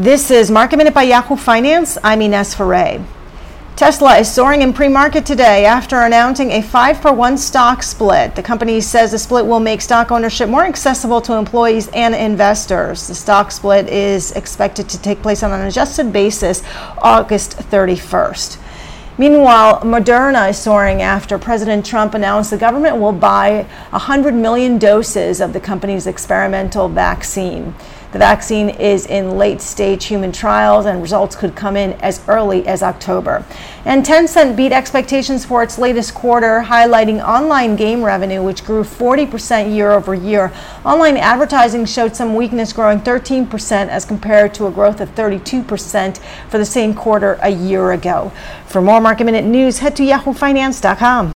This is Market Minute by Yahoo Finance. I'm Ines Ferre. Tesla is soaring in pre-market today after announcing a 5 for 1 stock split. The company says the split will make stock ownership more accessible to employees and investors. The stock split is expected to take place on an adjusted basis August 31st. Meanwhile, Moderna is soaring after President Trump announced the government will buy 100 million doses of the company's experimental vaccine. The vaccine is in late stage human trials and results could come in as early as October. And Tencent beat expectations for its latest quarter, highlighting online game revenue, which grew 40% year over year. Online advertising showed some weakness, growing 13% as compared to a growth of 32% for the same quarter a year ago. For more market minute news, head to yahoofinance.com.